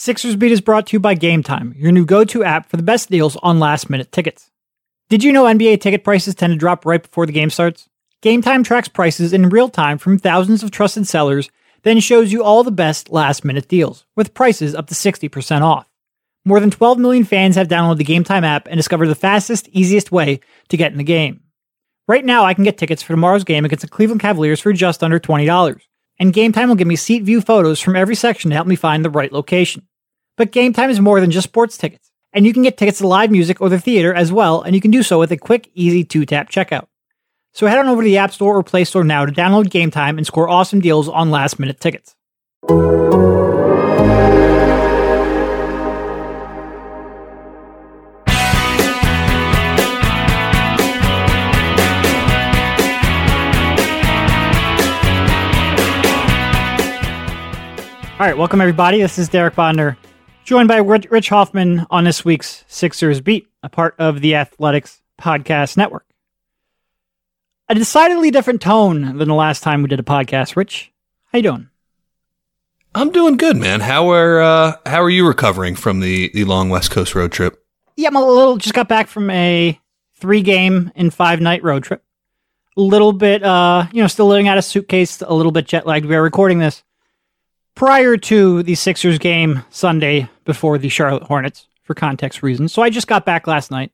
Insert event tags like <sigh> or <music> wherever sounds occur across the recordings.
Sixers Beat is brought to you by Game Time, your new go to app for the best deals on last minute tickets. Did you know NBA ticket prices tend to drop right before the game starts? Game Time tracks prices in real time from thousands of trusted sellers, then shows you all the best last minute deals, with prices up to 60% off. More than 12 million fans have downloaded the Game Time app and discovered the fastest, easiest way to get in the game. Right now, I can get tickets for tomorrow's game against the Cleveland Cavaliers for just under $20 and Game Time will give me seat view photos from every section to help me find the right location. But Game Time is more than just sports tickets, and you can get tickets to live music or the theater as well, and you can do so with a quick, easy two tap checkout. So head on over to the App Store or Play Store now to download Game Time and score awesome deals on last minute tickets. All right, welcome everybody. This is Derek Bodner, joined by Rich Hoffman on this week's Sixers Beat, a part of the Athletics Podcast Network. A decidedly different tone than the last time we did a podcast. Rich, how you doing? I'm doing good, man. How are uh, how are you recovering from the the long West Coast road trip? Yeah, I'm a little. Just got back from a three game and five night road trip. A little bit, uh, you know, still living out of suitcase. A little bit jet lagged. We are recording this prior to the Sixers game Sunday before the Charlotte Hornets for context reasons. So I just got back last night.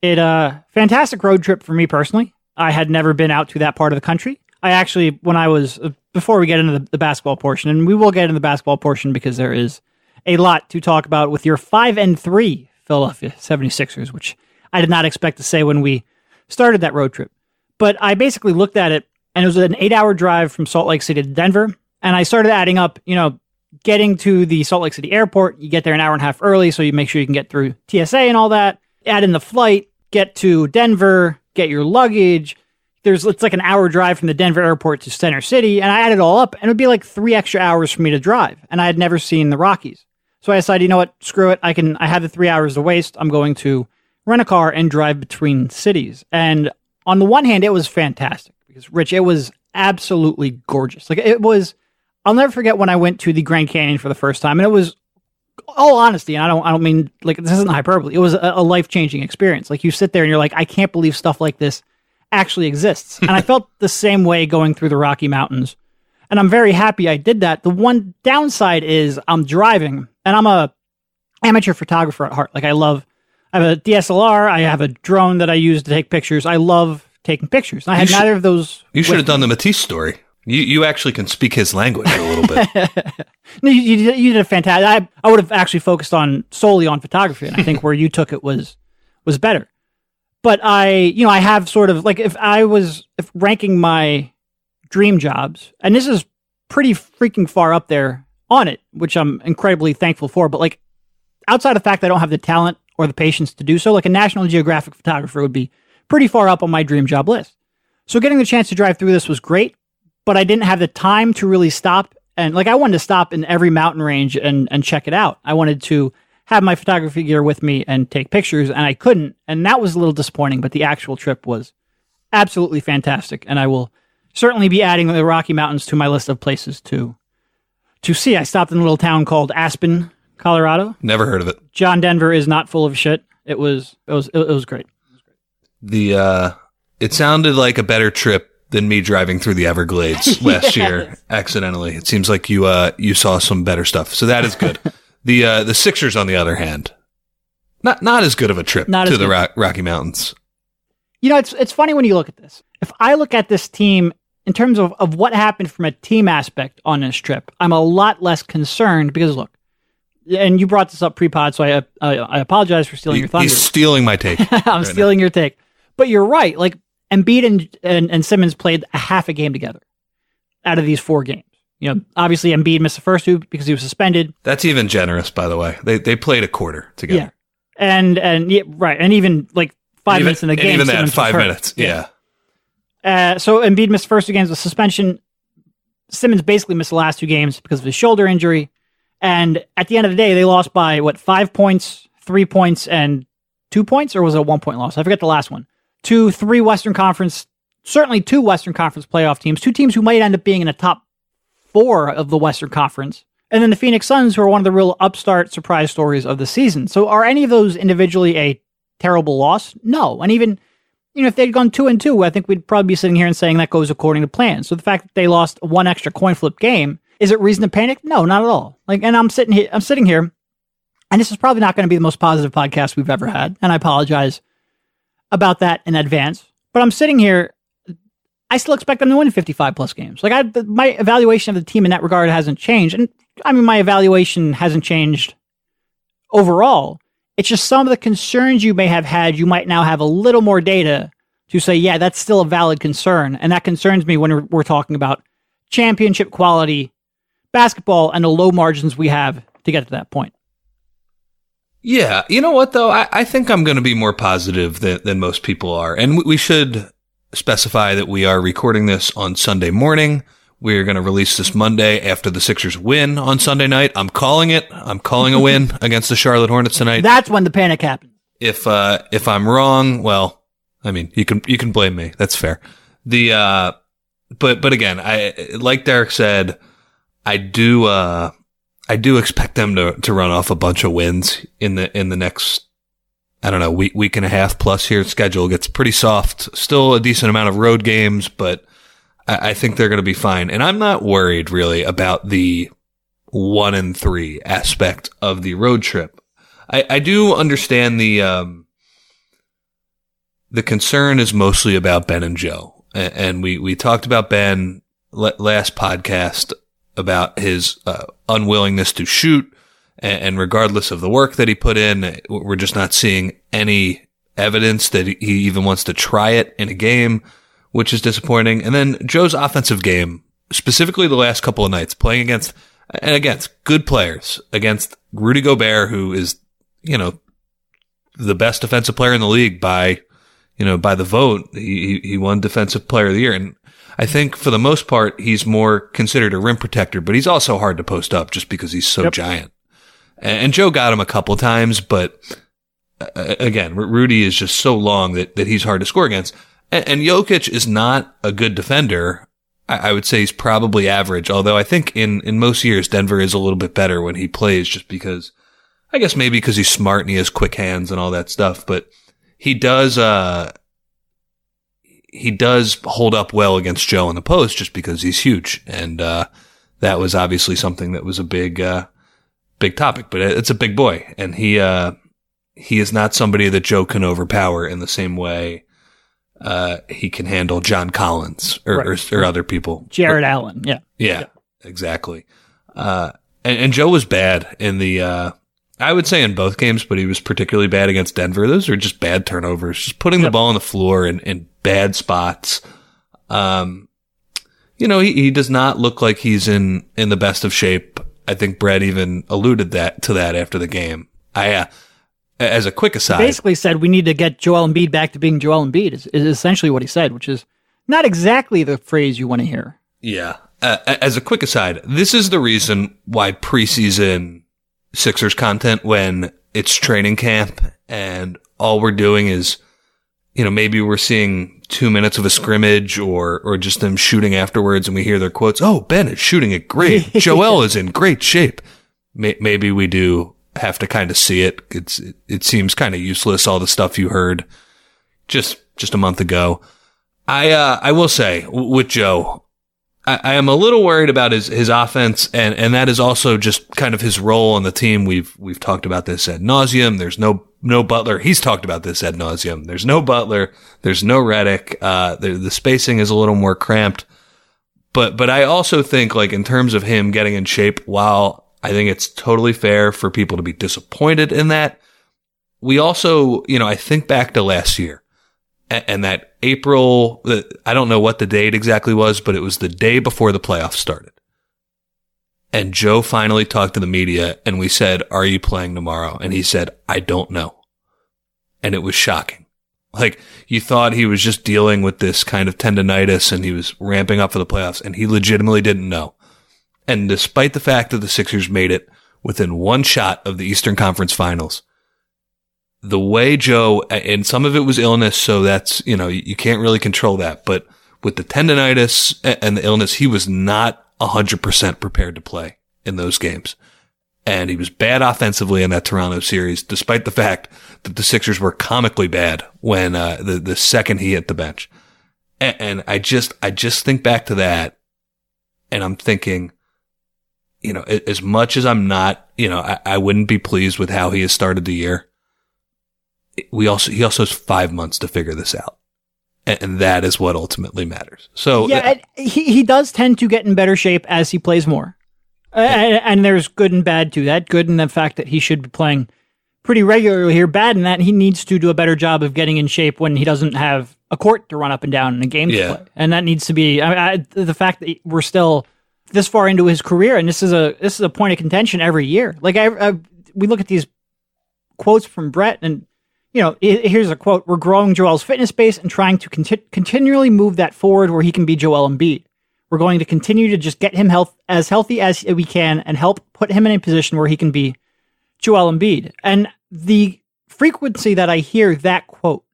It a uh, fantastic road trip for me personally. I had never been out to that part of the country. I actually, when I was uh, before we get into the, the basketball portion, and we will get into the basketball portion because there is a lot to talk about with your five and three Philadelphia 76ers, which I did not expect to say when we started that road trip. But I basically looked at it, and it was an eight hour drive from Salt Lake City to Denver. And I started adding up, you know, getting to the Salt Lake City airport, you get there an hour and a half early, so you make sure you can get through TSA and all that. Add in the flight, get to Denver, get your luggage. There's it's like an hour drive from the Denver airport to Center City, and I added it all up, and it would be like three extra hours for me to drive. And I had never seen the Rockies. So I decided, you know what, screw it. I can I have the three hours to waste. I'm going to rent a car and drive between cities. And on the one hand, it was fantastic because Rich, it was absolutely gorgeous. Like it was I'll never forget when I went to the Grand Canyon for the first time, and it was all honesty, and I don't I don't mean like this isn't hyperbole. It was a, a life changing experience. Like you sit there and you're like, I can't believe stuff like this actually exists. and I <laughs> felt the same way going through the Rocky Mountains. And I'm very happy I did that. The one downside is I'm driving and I'm a amateur photographer at heart. Like I love I have a DSLR, I have a drone that I use to take pictures. I love taking pictures. I had neither of those. You should have done the Matisse story. You you actually can speak his language a little bit. <laughs> no, you, you, did, a fantastic. I I would have actually focused on solely on photography, and I think where you took it was was better. But I, you know, I have sort of like if I was if ranking my dream jobs, and this is pretty freaking far up there on it, which I'm incredibly thankful for. But like outside of the fact that I don't have the talent or the patience to do so, like a National Geographic photographer would be pretty far up on my dream job list. So getting the chance to drive through this was great but I didn't have the time to really stop. And like I wanted to stop in every mountain range and, and check it out. I wanted to have my photography gear with me and take pictures, and I couldn't. And that was a little disappointing, but the actual trip was absolutely fantastic. And I will certainly be adding the Rocky Mountains to my list of places to to see. I stopped in a little town called Aspen, Colorado. Never heard of it. John Denver is not full of shit. It was it was it was great. The uh it sounded like a better trip than me driving through the Everglades <laughs> last yes. year accidentally. It seems like you uh you saw some better stuff. So that is good. <laughs> the uh the Sixers on the other hand, not not as good of a trip not to the Ro- Rocky Mountains. You know, it's it's funny when you look at this. If I look at this team in terms of, of what happened from a team aspect on this trip, I'm a lot less concerned because look, and you brought this up pre-pod, so I I, I apologize for stealing he, your thunder. He's stealing my take. <laughs> I'm right stealing now. your take. But you're right. Like Embiid and, and, and Simmons played a half a game together out of these four games. You know, obviously Embiid missed the first two because he was suspended. That's even generous, by the way. They they played a quarter together. Yeah, and and yeah, right, and even like five even, minutes in the game, even Simmons that five minutes, yeah. yeah. Uh, so Embiid missed the first two games with suspension. Simmons basically missed the last two games because of his shoulder injury, and at the end of the day, they lost by what five points, three points, and two points, or was it a one point loss? I forget the last one to three Western Conference, certainly two Western Conference playoff teams, two teams who might end up being in the top four of the Western Conference and then the Phoenix Suns, who are one of the real upstart surprise stories of the season. So, are any of those individually a terrible loss? No. And even, you know, if they'd gone two and two, I think we'd probably be sitting here and saying that goes according to plan. So, the fact that they lost one extra coin flip game, is it reason to panic? No, not at all. Like, and I'm sitting here, I'm sitting here, and this is probably not going to be the most positive podcast we've ever had. And I apologize about that in advance. But I'm sitting here I still expect them to win 55 plus games. Like I, my evaluation of the team in that regard hasn't changed, and I mean my evaluation hasn't changed overall. It's just some of the concerns you may have had. You might now have a little more data to say, yeah, that's still a valid concern, and that concerns me when we're, we're talking about championship quality basketball and the low margins we have to get to that point. Yeah, you know what though? I, I think I'm going to be more positive than, than most people are, and we should specify that we are recording this on Sunday morning. We're going to release this Monday after the Sixers win on Sunday night. I'm calling it. I'm calling a win <laughs> against the Charlotte Hornets tonight. That's when the panic happens. If uh if I'm wrong, well, I mean, you can you can blame me. That's fair. The uh but but again, I like Derek said, I do uh I do expect them to to run off a bunch of wins in the in the next I don't know, week, week and a half plus here. Schedule gets pretty soft. Still a decent amount of road games, but I, I think they're going to be fine. And I'm not worried really about the one and three aspect of the road trip. I, I do understand the, um, the concern is mostly about Ben and Joe. And, and we, we talked about Ben last podcast about his uh, unwillingness to shoot and, regardless of the work that he put in, we're just not seeing any evidence that he even wants to try it in a game, which is disappointing. And then Joe's offensive game, specifically the last couple of nights, playing against and against good players, against Rudy Gobert, who is, you know, the best defensive player in the league by, you know, by the vote. He, he won defensive player of the year. And I think for the most part, he's more considered a rim protector, but he's also hard to post up just because he's so yep. giant. And Joe got him a couple times, but again, Rudy is just so long that, that he's hard to score against. And, and Jokic is not a good defender. I, I, would say he's probably average, although I think in, in most years, Denver is a little bit better when he plays just because, I guess maybe because he's smart and he has quick hands and all that stuff, but he does, uh, he does hold up well against Joe in the post just because he's huge. And, uh, that was obviously something that was a big, uh, big topic, but it's a big boy, and he uh, he is not somebody that Joe can overpower in the same way uh, he can handle John Collins or, right. or, or, other people. Jarrett Allen, yeah. yeah, yeah, exactly. Uh, and, and, Joe was bad in the. I would say in both games, but he was particularly bad against Denver. Those are just bad turnovers, just putting yep. the ball on the floor in, in bad spots. Um, you know, he, he does not look like he's in, in the best of shape I think Brett even alluded that to that after the game. I, uh, as a quick aside, he basically said we need to get Joel Embiid back to being Joel Embiid. Is, is essentially what he said, which is not exactly the phrase you want to hear. Yeah. Uh, as a quick aside, this is the reason why preseason Sixers content when it's training camp and all we're doing is, you know, maybe we're seeing two minutes of a scrimmage or or just them shooting afterwards and we hear their quotes oh ben is shooting it great. <laughs> Joel is in great shape. Maybe we do have to kind of see it. It's it, it seems kind of useless all the stuff you heard just just a month ago. I uh i will say with joe I, am a little worried about his, his offense, and, and that is also just kind of his role on the team. We've we've talked about this ad nauseum. There's no no Butler. He's talked about this ad nauseum. There's no Butler. There's no Redick. Uh, the, the spacing is a little more cramped. But, but I also think like in terms of him getting in shape, while I think it's totally fair for people to be disappointed in that, we also, you know, I think back to last year and, that April, I don't know what the date exactly was, but it was the day before the playoffs started. And Joe finally talked to the media and we said, are you playing tomorrow? And he said, I don't know. And it was shocking. Like you thought he was just dealing with this kind of tendonitis and he was ramping up for the playoffs and he legitimately didn't know. And despite the fact that the Sixers made it within one shot of the Eastern Conference Finals, the way Joe, and some of it was illness, so that's, you know, you can't really control that. But with the tendonitis and the illness, he was not 100% prepared to play in those games. And he was bad offensively in that Toronto series, despite the fact that the Sixers were comically bad when, uh, the, the second he hit the bench. And, and I just, I just think back to that and I'm thinking, you know, as much as I'm not, you know, I, I wouldn't be pleased with how he has started the year. We also, he also has five months to figure this out. And, that is what ultimately matters. So yeah, uh, he, he does tend to get in better shape as he plays more. Uh, and, and, there's good and bad to that. Good in the fact that he should be playing pretty regularly here. Bad in that he needs to do a better job of getting in shape when he doesn't have a court to run up and down in a game yeah. to play. And that needs to be I, I, the fact that we're still this far into his career, and this is a this is a point of contention every year. Like I, I we look at these quotes from Brett, and you know, here's a quote: "We're growing Joel's fitness base and trying to conti- continually move that forward, where he can be Joel Embiid. We're going to continue to just get him health as healthy as we can, and help put him in a position where he can be Joel Embiid." And the frequency that I hear that quote,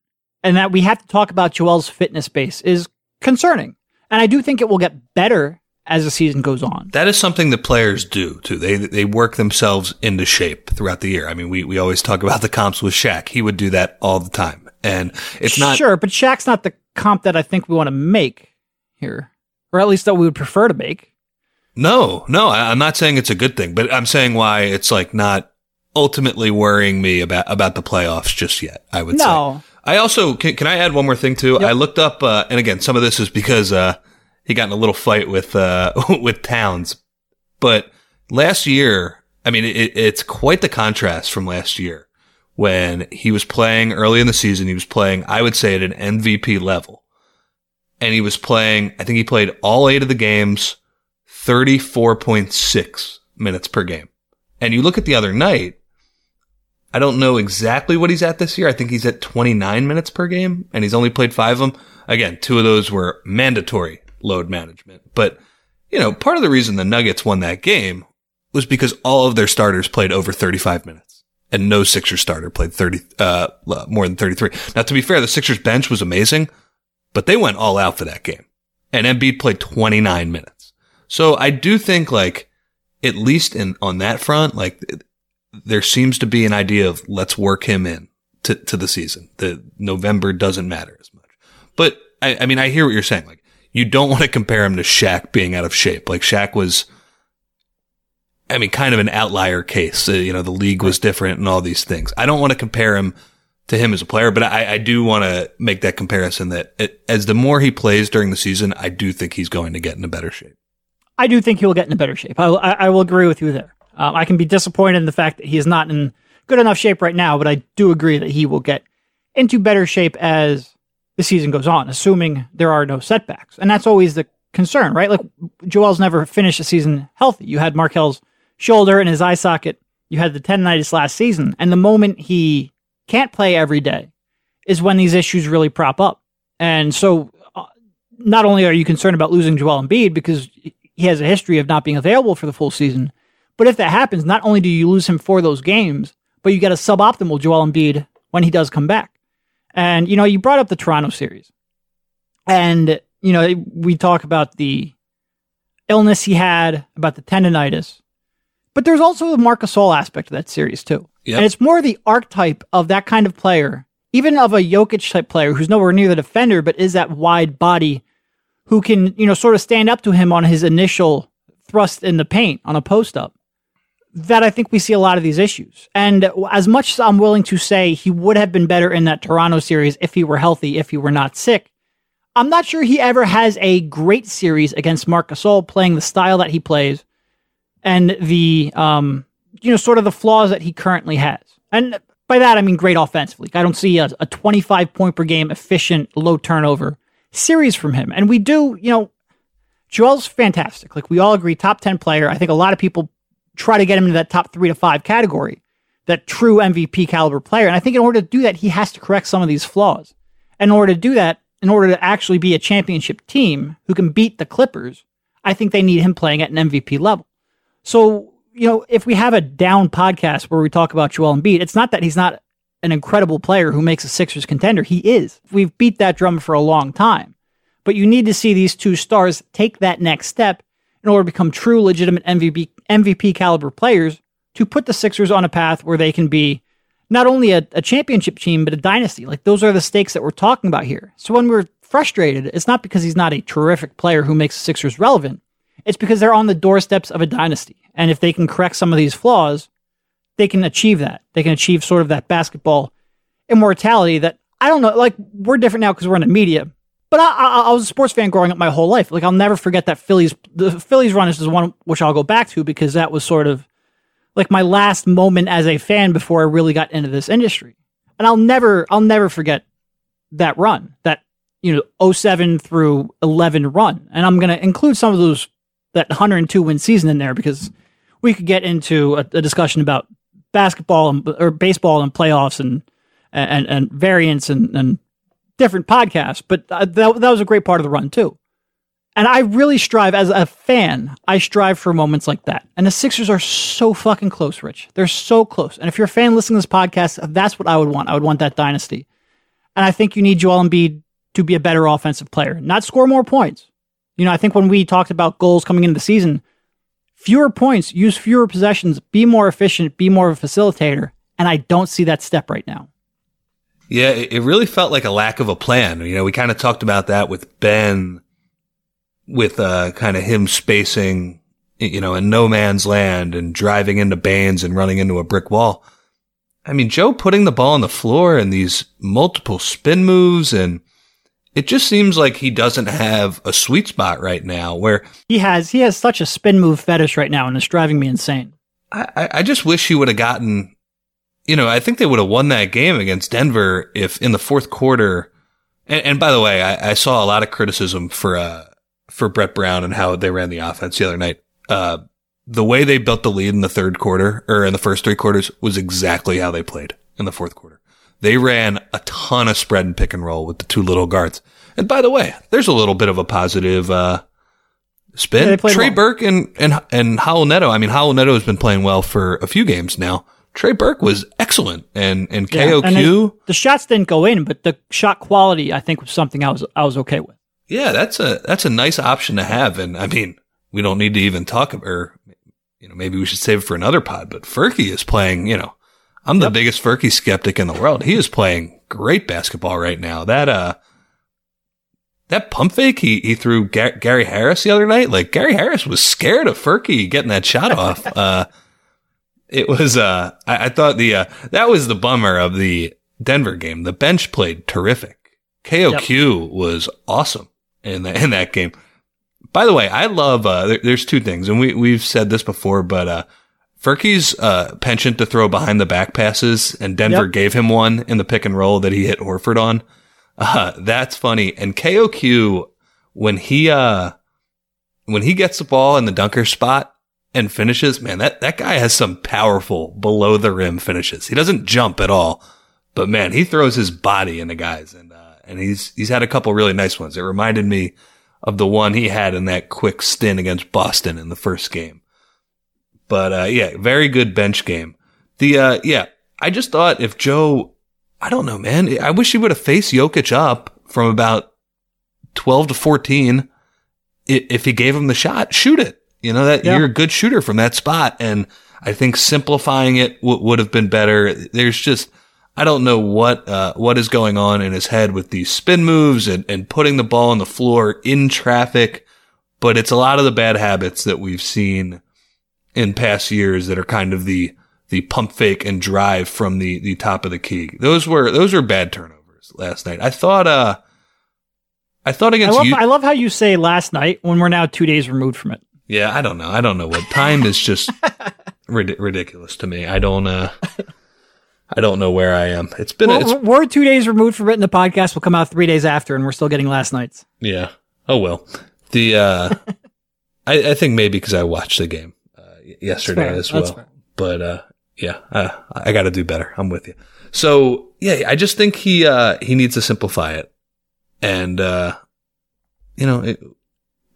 and that we have to talk about Joel's fitness base, is concerning. And I do think it will get better as the season goes on. That is something that players do too. They they work themselves into shape throughout the year. I mean, we we always talk about the comps with Shaq. He would do that all the time, and it's not sure. But Shaq's not the comp that I think we want to make here, or at least that we would prefer to make. No, no, I, I'm not saying it's a good thing, but I'm saying why it's like not ultimately worrying me about about the playoffs just yet. I would no. say. I also can, can I add one more thing too? Yep. I looked up, uh, and again, some of this is because uh, he got in a little fight with uh, <laughs> with Towns. But last year, I mean, it, it's quite the contrast from last year when he was playing early in the season. He was playing, I would say, at an MVP level, and he was playing. I think he played all eight of the games, thirty four point six minutes per game. And you look at the other night. I don't know exactly what he's at this year. I think he's at 29 minutes per game and he's only played five of them. Again, two of those were mandatory load management. But, you know, part of the reason the Nuggets won that game was because all of their starters played over 35 minutes and no Sixers starter played 30, uh, more than 33. Now, to be fair, the Sixers bench was amazing, but they went all out for that game and Embiid played 29 minutes. So I do think like, at least in, on that front, like there seems to be an idea of let's work him in to, to the season. The November doesn't matter as much. But I, I mean, I hear what you're saying. Like you don't want to compare him to Shaq being out of shape. Like Shaq was, I mean, kind of an outlier case. Uh, you know, the league was different and all these things. I don't want to compare him to him as a player, but I, I do want to make that comparison that it, as the more he plays during the season, I do think he's going to get into better shape. I do think he'll get into better shape. I, I, I will agree with you there. Um, I can be disappointed in the fact that he is not in good enough shape right now, but I do agree that he will get into better shape as the season goes on, assuming there are no setbacks. And that's always the concern, right? Like Joel's never finished a season healthy. You had Markelle's shoulder and his eye socket. You had the tendonitis last season. And the moment he can't play every day is when these issues really prop up. And so uh, not only are you concerned about losing Joel Embiid because he has a history of not being available for the full season, but if that happens, not only do you lose him for those games, but you get a suboptimal Joel Embiid when he does come back. And, you know, you brought up the Toronto series. And, you know, we talk about the illness he had, about the tendonitis. But there's also the Marc Gasol aspect of that series, too. Yep. And it's more the archetype of that kind of player, even of a Jokic type player who's nowhere near the defender, but is that wide body who can, you know, sort of stand up to him on his initial thrust in the paint on a post up that I think we see a lot of these issues. And as much as I'm willing to say he would have been better in that Toronto series if he were healthy, if he were not sick, I'm not sure he ever has a great series against Marc Gasol playing the style that he plays and the, um, you know, sort of the flaws that he currently has. And by that, I mean great offensively. I don't see a, a 25 point per game, efficient, low turnover series from him. And we do, you know, Joel's fantastic. Like we all agree, top 10 player. I think a lot of people try to get him into that top three to five category, that true MVP caliber player. And I think in order to do that, he has to correct some of these flaws. And in order to do that, in order to actually be a championship team who can beat the Clippers, I think they need him playing at an MVP level. So, you know, if we have a down podcast where we talk about Joel Embiid, it's not that he's not an incredible player who makes a Sixers contender. He is. We've beat that drum for a long time. But you need to see these two stars take that next step in order to become true, legitimate MVP MVP caliber players to put the Sixers on a path where they can be not only a, a championship team but a dynasty. Like those are the stakes that we're talking about here. So when we're frustrated, it's not because he's not a terrific player who makes the Sixers relevant. It's because they're on the doorsteps of a dynasty. And if they can correct some of these flaws, they can achieve that. They can achieve sort of that basketball immortality that I don't know. Like we're different now because we're in the media, but I, I, I, was a sports fan growing up my whole life. Like I'll never forget that Phillies the Phillies run is the one which I'll go back to because that was sort of like my last moment as a fan before I really got into this industry. And I'll never I'll never forget that run that you know 07 through 11 run. And I'm going to include some of those that 102 win season in there because we could get into a, a discussion about basketball and, or baseball and playoffs and and, and variance and, and different podcasts. But uh, that, that was a great part of the run too. And I really strive as a fan, I strive for moments like that. And the Sixers are so fucking close, Rich. They're so close. And if you're a fan listening to this podcast, that's what I would want. I would want that dynasty. And I think you need Joel Embiid to be a better offensive player, not score more points. You know, I think when we talked about goals coming into the season, fewer points, use fewer possessions, be more efficient, be more of a facilitator. And I don't see that step right now. Yeah, it really felt like a lack of a plan. You know, we kind of talked about that with Ben, with uh, kind of him spacing, you know, in no man's land and driving into Baynes and running into a brick wall. I mean, Joe putting the ball on the floor and these multiple spin moves and it just seems like he doesn't have a sweet spot right now where he has he has such a spin move fetish right now and it's driving me insane. I, I just wish he would have gotten you know, I think they would have won that game against Denver if in the fourth quarter. And, and by the way, I, I, saw a lot of criticism for uh, for Brett Brown and how they ran the offense the other night. Uh, the way they built the lead in the third quarter or in the first three quarters was exactly how they played in the fourth quarter. They ran a ton of spread and pick and roll with the two little guards. And by the way, there's a little bit of a positive uh, spin. Yeah, Trey well. Burke and and and Neto. I mean, Raul Neto has been playing well for a few games now. Trey Burke was excellent, and and KOQ. Yeah, and the shots didn't go in, but the shot quality I think was something I was I was okay with. Yeah, that's a that's a nice option to have, and I mean we don't need to even talk or you know maybe we should save it for another pod. But Furky is playing. You know, I'm the yep. biggest Furky skeptic in the world. He is playing great basketball right now. That uh. That pump fake he, he threw Gary Harris the other night, like Gary Harris was scared of Furky getting that shot off. <laughs> Uh, it was uh I, I thought the uh that was the bummer of the Denver game. The bench played terrific. KOQ yep. was awesome in that in that game. By the way, I love uh there, there's two things, and we we've said this before, but uh Furky's uh, penchant to throw behind the back passes, and Denver yep. gave him one in the pick and roll that he hit Horford on. Uh, that's funny. And KOQ, when he, uh, when he gets the ball in the dunker spot, and finishes, man, that, that guy has some powerful below the rim finishes. He doesn't jump at all, but man, he throws his body into guys and, uh, and he's, he's had a couple really nice ones. It reminded me of the one he had in that quick stint against Boston in the first game. But, uh, yeah, very good bench game. The, uh, yeah, I just thought if Joe, I don't know, man, I wish he would have faced Jokic up from about 12 to 14. If he gave him the shot, shoot it you know that yeah. you're a good shooter from that spot, and I think simplifying it w- would have been better. There's just I don't know what uh, what is going on in his head with these spin moves and, and putting the ball on the floor in traffic, but it's a lot of the bad habits that we've seen in past years that are kind of the the pump fake and drive from the the top of the key. Those were those were bad turnovers last night. I thought uh I thought against I love, I love how you say last night when we're now two days removed from it. Yeah, I don't know. I don't know what time is just <laughs> rid- ridiculous to me. I don't. uh I don't know where I am. It's been. Well, it's, we're two days removed from it, and the podcast will come out three days after, and we're still getting last night's. Yeah. Oh well. The. uh <laughs> I, I think maybe because I watched the game uh, yesterday as well. But uh yeah, uh, I got to do better. I'm with you. So yeah, I just think he uh he needs to simplify it, and uh you know. It,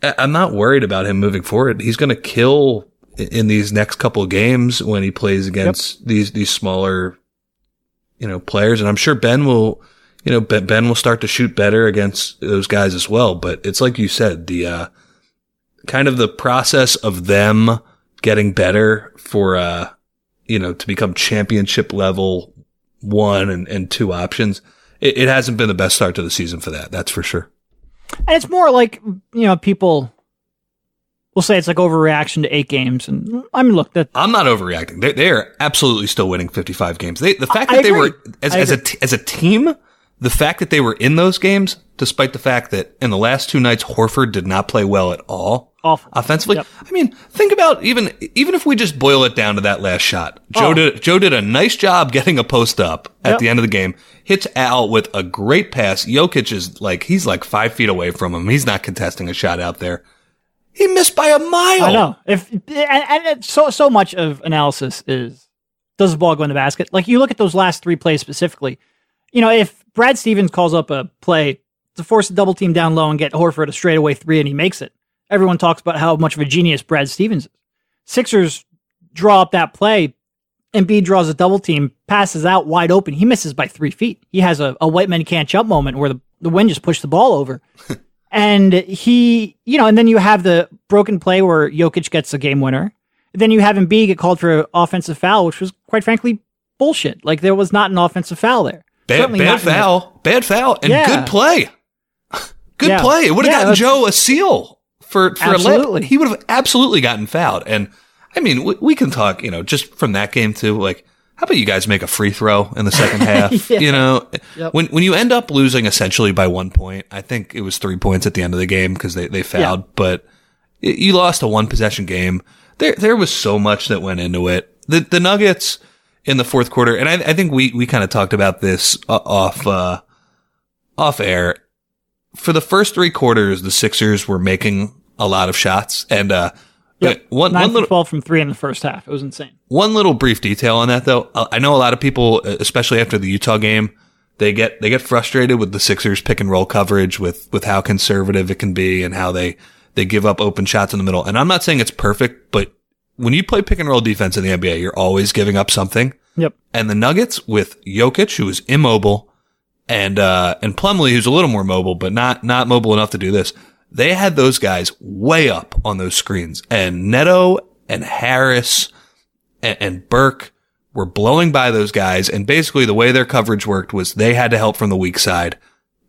I'm not worried about him moving forward. He's going to kill in these next couple of games when he plays against yep. these these smaller, you know, players. And I'm sure Ben will, you know, Ben will start to shoot better against those guys as well. But it's like you said, the uh, kind of the process of them getting better for, uh, you know, to become championship level one and, and two options. It, it hasn't been the best start to the season for that. That's for sure. And it's more like, you know, people will say it's like overreaction to eight games. And I mean, look, that I'm not overreacting. They, they are absolutely still winning 55 games. They, the fact I that they agree. were, as, as a, as a team, the fact that they were in those games, despite the fact that in the last two nights, Horford did not play well at all. Awful. Offensively. Yep. I mean, think about even, even if we just boil it down to that last shot. Joe Oh. did, Joe did a nice job getting a post up at Yep. the end of the game. Hits Al with a great pass. Jokic is like, he's like five feet away from him. He's not contesting a shot out there. He missed by a mile. I know. If and, and it's so so much of analysis is does the ball go in the basket? Like you look at those last three plays specifically. You know, if Brad Stevens calls up a play to force a double team down low and get Horford a straightaway three and he makes it, everyone talks about how much of a genius Brad Stevens is. Sixers draw up that play. Embiid draws a double team, passes out wide open. He misses by three feet. He has a, a white man can't jump moment where the, the wind just pushed the ball over. <laughs> and he, you know, and then you have the broken play where Jokic gets the game winner. Then you have Embiid get called for an offensive foul, which was quite frankly bullshit. Like there was not an offensive foul there. Bad, Certainly bad not in the- foul, bad foul, and Yeah. good play. <laughs> Good Yeah. play. It would have Yeah, gotten Joe a seal for for a Absolutely. lip. He would have absolutely gotten fouled. And I mean, we, we can talk, you know, just from that game too. Like, how about you guys make a free throw in the second <laughs> half? Yeah. You know, Yep. when when you end up losing essentially by one point, I think it was three points at the end of the game because they they fouled, but y- you lost a one possession game. There there was so much that went into it. The the Nuggets in the fourth quarter, and I, I think we we kind of talked about this uh, off uh, off air. For the first three quarters, the Sixers were making a lot of shots, and uh, Yep. one Nine one little twelve from three in the first half. It was insane. one little brief detail on that though. Uh, I know a lot of people, uh, especially after the Utah game, they get they get frustrated with the Sixers pick and roll coverage with with how conservative it can be and how they they give up open shots in the middle. And I'm not saying it's perfect, but when you play pick and roll defense in the NBA, you're always giving up something. Yep. And the Nuggets with Jokic, who is immobile, and uh, and Plumlee, who's a little more mobile, but not not mobile enough to do this. They had those guys way up on those screens, and Neto and Harris and, and Burke were blowing by those guys. And basically, the way their coverage worked was they had to help from the weak side,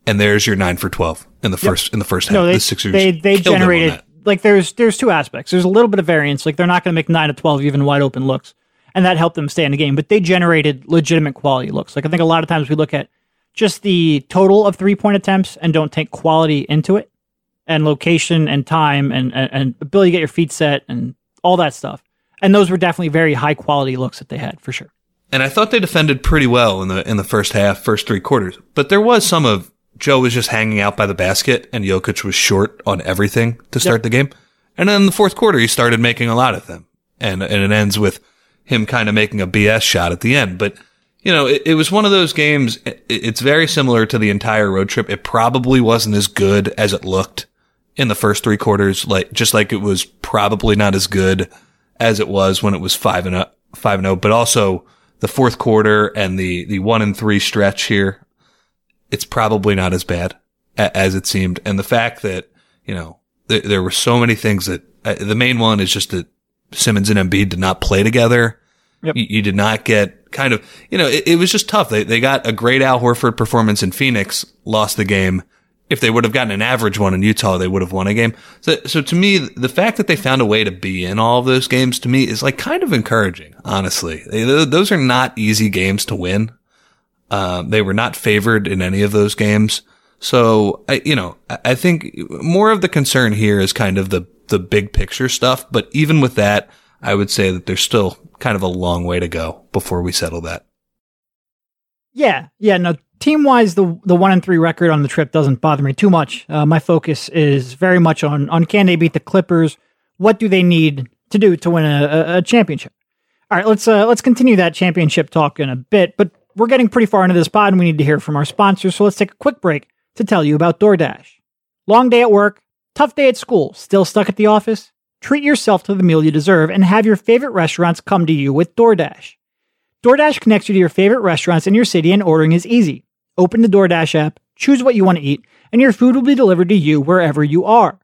and there's your nine for twelve in the first in the first half. No, they the Sixers they they killed them on generated like there's there's two aspects. There's a little bit of variance. Like they're not going to make nine to twelve even wide open looks, and that helped them stay in the game. But they generated legitimate quality looks. Like I think a lot of times we look at just the total of three point attempts and don't take quality into it, and location and time and, and and ability to get your feet set and all that stuff. And those were definitely very high quality looks that they had for sure. And I thought they defended pretty well in the in the first half, first three quarters. But there was some of Joe was just hanging out by the basket, and Jokic was short on everything to start the game. And then in the fourth quarter, he started making a lot of them, and and it ends with him kind of making a BS shot at the end. But you know, it, it was one of those games. It, it's very similar to the entire road trip. It probably wasn't as good as it looked in the first three quarters, like just like it was probably not as good as it was when it was five and up, five and zero. But also the fourth quarter and the the one and three stretch here, it's probably not as bad a, as it seemed. And the fact that you know th- there were so many things that uh, the main one is just that Simmons and Embiid did not play together. Yep. You, you did not get kind of you know it, it was just tough. They they got a great Al Horford performance in Phoenix, lost the game if they would have gotten an average one in Utah, they would have won a game. So, so to me, the fact that they found a way to be in all of those games to me is like kind of encouraging, honestly. They, those are not easy games to win. Uh, they were not favored in any of those games. So, I, you know, I, think more of the concern here is kind of the, the big picture stuff. But even with that, I would say that there's still kind of a long way to go before we settle that. Yeah, yeah. No, team wise, the the one and three record on the trip doesn't bother me too much. Uh, my focus is very much on on can they beat the Clippers? What do they need to do to win a, a, championship? All right, let's uh, let's continue that championship talk in a bit, but we're getting pretty far into this pod, and we need to hear from our sponsors. So let's take a quick break to tell you about DoorDash. Long day at work, tough day at school, still stuck at the office. Treat yourself to the meal you deserve, and have your favorite restaurants come to you with DoorDash. DoorDash connects you to your favorite restaurants in your city, and ordering is easy. Open the DoorDash app, choose what you want to eat, and your food will be delivered to you wherever you are.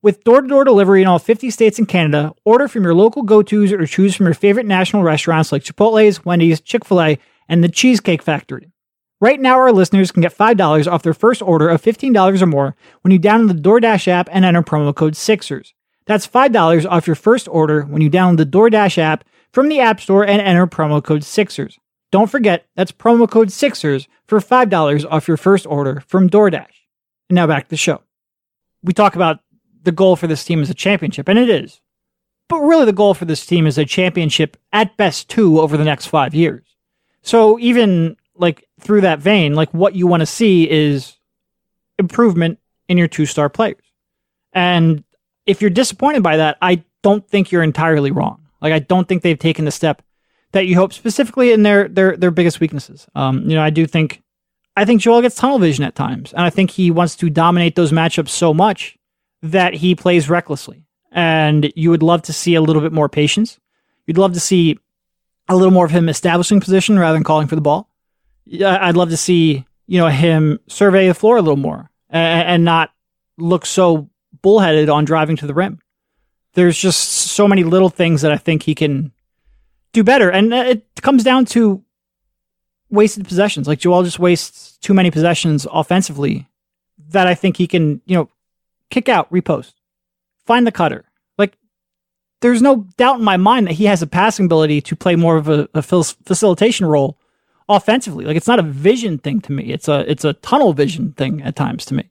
With door to door delivery in all 50 states and Canada, order from your local go tos or choose from your favorite national restaurants like Chipotle's, Wendy's, Chick fil A, and the Cheesecake Factory. Right now, our listeners can get $5 off their first order of $15 or more when you download the DoorDash app and enter promo code SIXERS. That's $5 off your first order when you download the DoorDash app from the App Store and enter promo code SIXERS. Don't forget, that's promo code SIXERS for $5 off your first order from DoorDash. And now back to the show. We talk about the goal for this team is a championship, and it is. But really, the goal for this team is a championship at best two over the next five years. So even like through that vein, like what you want to see is improvement in your two star players. And if you're disappointed by that, I don't think you're entirely wrong. Like I don't think they've taken the step that you hope, specifically in their their their biggest weaknesses. Um, you know, I do think I think Joel gets tunnel vision at times, and I think he wants to dominate those matchups so much that he plays recklessly. And you would love to see a little bit more patience. You'd love to see a little more of him establishing position rather than calling for the ball. I'd love to see you know him survey the floor a little more and, and not look so bullheaded on driving to the rim. There's just so many little things that I think he can do better, and uh, it comes down to wasted possessions. Like Joel just wastes too many possessions offensively that I think he can you know kick out, repost, find the cutter. Like there's no doubt in my mind that he has a passing ability to play more of a, a facilitation role offensively. Like it's not a vision thing to me. It's a it's a tunnel vision thing at times to me.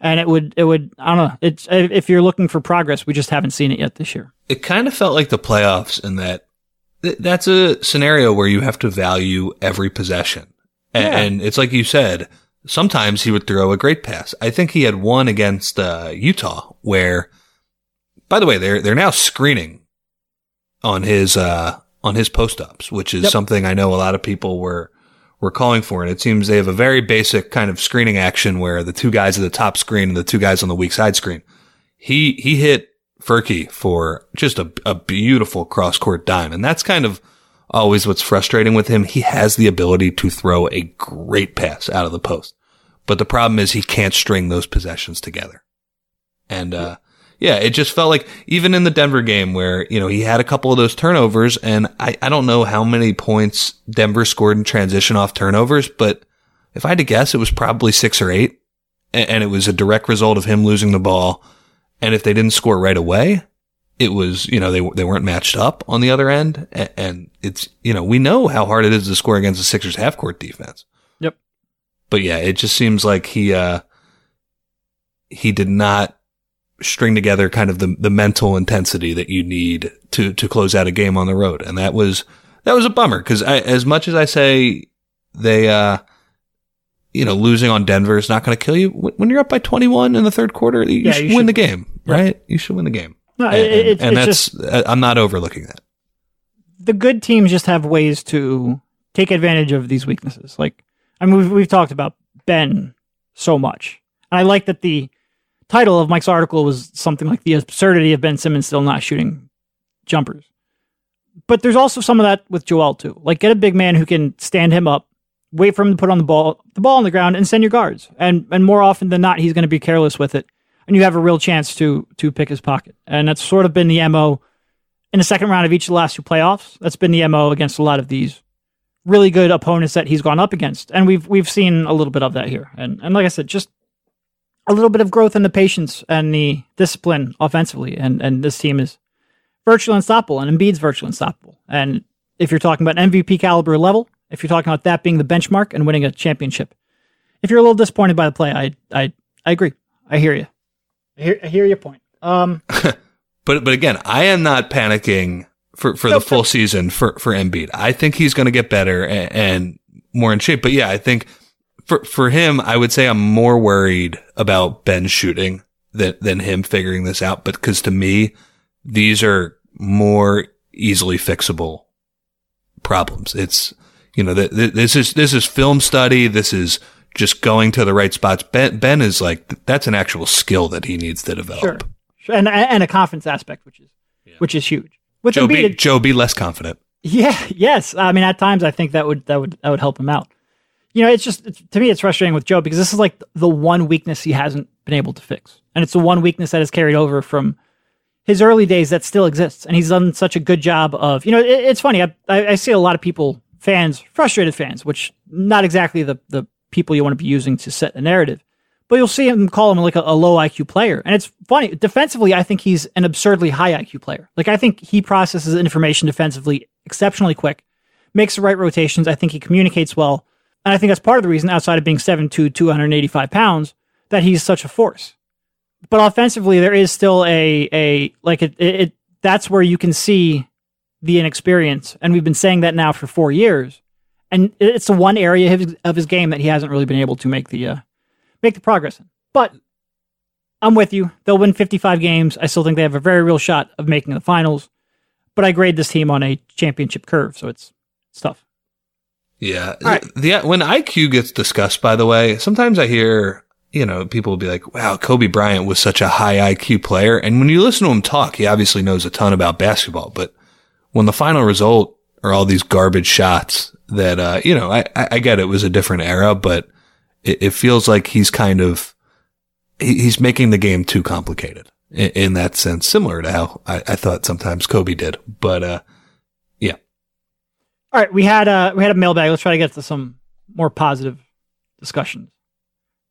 And it would it would I don't know. It's if you're looking for progress, we just haven't seen it yet this year. It kind of felt like the playoffs in that that's a scenario where you have to value every possession. Yeah. And it's like you said, sometimes he would throw a great pass. I think he had one against uh, Utah where, by the way, they're they're now screening on his uh, on his post ups, which is yep. something I know a lot of people were were calling for. And it seems they have a very basic kind of screening action where the two guys at the top screen and the two guys on the weak side screen. He he hit Furky for just a, a beautiful cross court dime, and that's kind of always what's frustrating with him. He has the ability to throw a great pass out of the post, but the problem is he can't string those possessions together. And uh, yeah, it just felt like even in the Denver game where, you know, he had a couple of those turnovers and I, I don't know how many points Denver scored in transition off turnovers, but if I had to guess, it was probably six or eight. And, and it was a direct result of him losing the ball. And if they didn't score right away, it was, you know, they, they weren't matched up on the other end. And, it's, you know, we know how hard it is to score against the Sixers half court defense. Yep. But yeah, it just seems like he, uh, he did not string together kind of the, the mental intensity that you need to, to close out a game on the road. And that was, that was a bummer because as much as I say they, uh, you know, losing on Denver is not going to kill you. When you're up by 21 in the third quarter, you yeah, should you win the game, right? You should win the game. No, and, it, and that's, just, uh, I'm not overlooking that. The good teams just have ways to take advantage of these weaknesses. Like, I mean, we've, we've talked about Ben so much. And I like that the, title of Mike's article was something like the absurdity of Ben Simmons still not shooting jumpers. But there's also some of that with Joel too. Like get a big man who can stand him up, wait for him to put on the ball, the ball on the ground, and send your guards. And and more often than not, he's going to be careless with it, and you have a real chance to to pick his pocket. And that's sort of been the mo in the second round of each of the last two playoffs. That's been the mo against a lot of these really good opponents that he's gone up against, and we've we've seen a little bit of that here. And and like I said, just a little bit of growth in the patience and the discipline offensively, and and this team is virtually unstoppable, and Embiid's virtually unstoppable. And if you're talking about MVP caliber level, if you're talking about that being the benchmark and winning a championship, if you're a little disappointed by the play, I I I agree. I hear you. I hear I hear your point. Um, <laughs> but but again, I am not panicking for for no, the full season for for Embiid. I think he's going to get better and, and more in shape. But yeah, I think for for him, I would say I'm more worried about Ben shooting than than him figuring this out. But because to me, these are more easily fixable problems. It's you know th- th- this is this is film study. This is just going to the right spots. Ben Ben is like that's an actual skill that he needs to develop. Sure, and and a confidence aspect, which is yeah. which is huge. With Joe, be, Joe be less confident. Yeah. Yes. I mean, at times I think that would that would that would help him out you know, it's just it's, to me, it's frustrating with Joe because this is like the one weakness he hasn't been able to fix. And it's the one weakness that has carried over from his early days that still exists. And he's done such a good job of, you know, it, it's funny. I, I, I see a lot of people, fans, frustrated fans, which not exactly the, the people you want to be using to set the narrative. But you'll see him call him like a, a low IQ player. And it's funny. Defensively, I think he's an absurdly high IQ player. Like, I think he processes information defensively exceptionally quick, makes the right rotations. I think he communicates well. And I think that's part of the reason, outside of being 7'2, 285 pounds, that he's such a force. But offensively, there is still a, a like, it, it, it that's where you can see the inexperience. And we've been saying that now for four years. And it's the one area of his, of his game that he hasn't really been able to make the, uh, make the progress in. But I'm with you. They'll win 55 games. I still think they have a very real shot of making the finals. But I grade this team on a championship curve, so it's, it's tough. Yeah. Right. The, when IQ gets discussed, by the way, sometimes I hear, you know, people will be like, wow, Kobe Bryant was such a high IQ player. And when you listen to him talk, he obviously knows a ton about basketball. But when the final result are all these garbage shots that, uh, you know, I, I get it was a different era, but it, it feels like he's kind of, he's making the game too complicated in, in that sense, similar to how I, I, thought sometimes Kobe did. But, uh, yeah. All right. We had, uh, we had a mailbag. Let's try to get to some more positive discussions.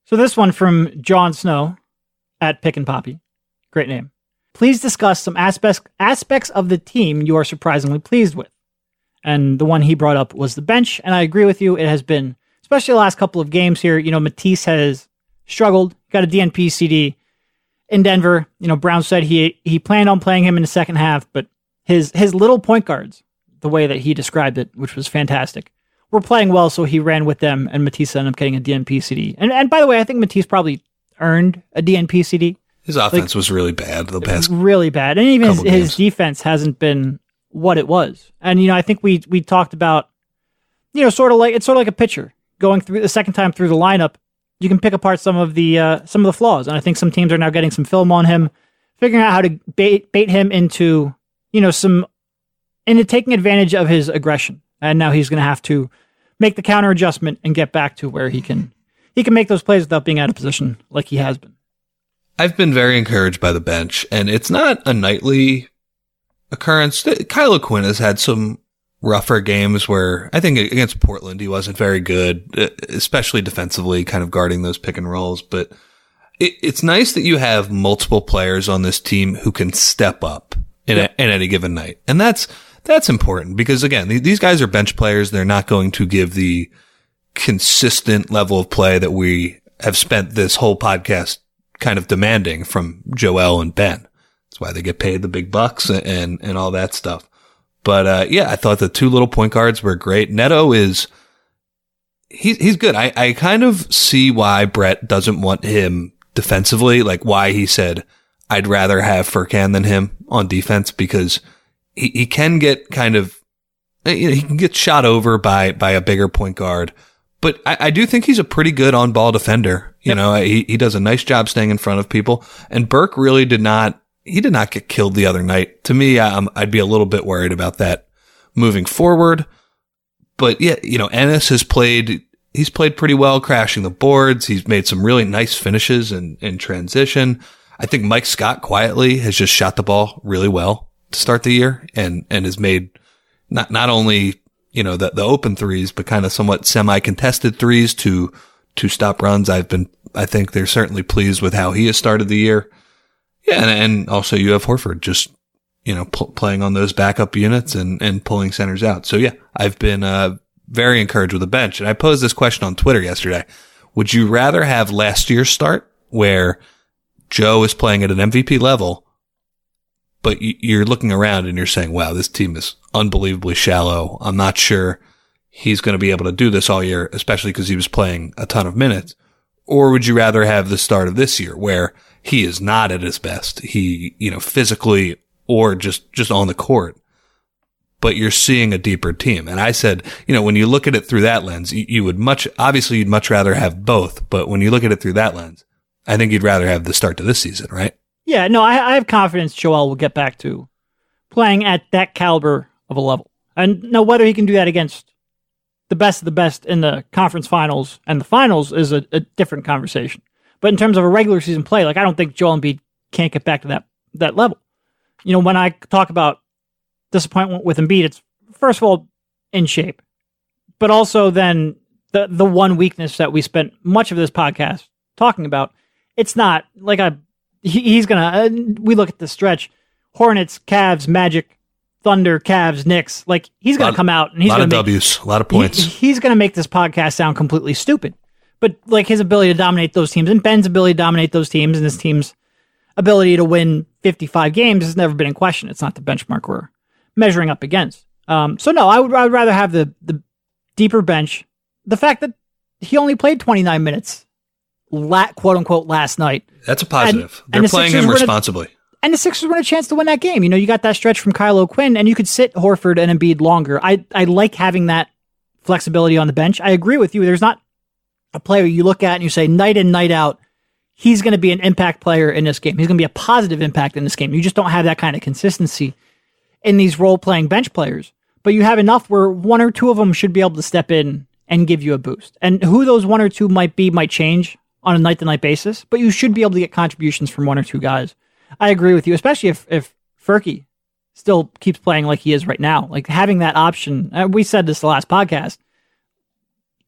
So this one from John Snow at Pick and Poppy. Great name. Please discuss some aspects aspects of the team you are surprisingly pleased with. And the one he brought up was the bench, and I agree with you. It has been especially the last couple of games here. You know, Matisse has struggled, got a DNP CD in Denver. You know, Brown said he he planned on playing him in the second half, but his his little point guards, the way that he described it, which was fantastic, were playing well, so he ran with them, and Matisse ended up getting a DNP CD. And and by the way, I think Matisse probably earned a DNP CD. His offense like, was really bad the past really bad, and even his, his defense hasn't been what it was. And you know, I think we we talked about, you know, sort of like it's sort of like a pitcher going through the second time through the lineup, you can pick apart some of the uh, some of the flaws. And I think some teams are now getting some film on him, figuring out how to bait bait him into you know some into taking advantage of his aggression. And now he's going to have to make the counter adjustment and get back to where he can he can make those plays without being out of position like he has been. I've been very encouraged by the bench, and it's not a nightly occurrence. Kyle O'Quinn has had some rougher games where I think against Portland he wasn't very good, especially defensively, kind of guarding those pick and rolls. But it, it's nice that you have multiple players on this team who can step up in, yep. a, in any given night, and that's that's important because again, these guys are bench players. They're not going to give the consistent level of play that we have spent this whole podcast kind of demanding from Joel and Ben. That's why they get paid the big bucks and and all that stuff. But uh, yeah, I thought the two little point guards were great. Neto is he's he's good. I, I kind of see why Brett doesn't want him defensively, like why he said I'd rather have Furkan than him on defense because he, he can get kind of you know, he can get shot over by by a bigger point guard. But I, I do think he's a pretty good on ball defender. You yep. know, he, he does a nice job staying in front of people. And Burke really did not he did not get killed the other night. To me, um, I'd be a little bit worried about that moving forward. But yeah, you know, Ennis has played, he's played pretty well crashing the boards. He's made some really nice finishes in, in transition. I think Mike Scott quietly has just shot the ball really well to start the year and, and has made not, not only, you know, the, the open threes, but kind of somewhat semi contested threes to, to stop runs. I've been, I think they're certainly pleased with how he has started the year. Yeah, and, and also you have Horford just you know pl- playing on those backup units and and pulling centers out. So yeah, I've been uh, very encouraged with the bench. And I posed this question on Twitter yesterday: Would you rather have last year's start where Joe is playing at an MVP level, but you're looking around and you're saying, "Wow, this team is unbelievably shallow. I'm not sure." He's going to be able to do this all year, especially because he was playing a ton of minutes. Or would you rather have the start of this year where he is not at his best. He, you know, physically or just, just on the court. But you're seeing a deeper team. And I said, you know, when you look at it through that lens, you, you would much, obviously you'd much rather have both. But when you look at it through that lens, I think you'd rather have the start to this season, right? Yeah, no, I, I have confidence Joel will get back to playing at that caliber of a level. And now whether he can do that against the best of the best in the conference finals and the finals is a, a different conversation. But in terms of a regular season play, like I don't think Joel Embiid can't get back to that that level. You know, when I talk about disappointment with Embiid, it's first of all in shape, but also then the the one weakness that we spent much of this podcast talking about. It's not like I he, he's gonna. Uh, we look at the stretch: Hornets, Cavs, Magic, Thunder, Cavs, Knicks. Like he's gonna Lot- come out and he's a lot gonna of make, W's, a lot of he- points. he's going to make this podcast sound completely stupid. But like his ability to dominate those teams and Ben's ability to dominate those teams and his team's ability to win 55 games has never been in question. It's not the benchmark we're measuring up against. Um, so no, I would, I would rather have the, the deeper bench. The fact that he only played 29 minutes, la- quote unquote, last night. That's a positive. and They're the playing Sixers him responsibly. And the Sixers won a chance to win that game. You know, you got that stretch from Kyle Quinn, and you could sit Horford and Embiid longer. I, I like having that flexibility on the bench. I agree with you. There's not a player you look at and you say night in, night out, he's going to be an impact player in this game. He's going to be a positive impact in this game. You just don't have that kind of consistency in these role playing bench players. But you have enough where one or two of them should be able to step in and give you a boost. And who those one or two might be might change on a night to night basis, but you should be able to get contributions from one or two guys. I agree with you, especially if if Furky still keeps playing like he is right now. Like having that option. Uh, we said this the last podcast.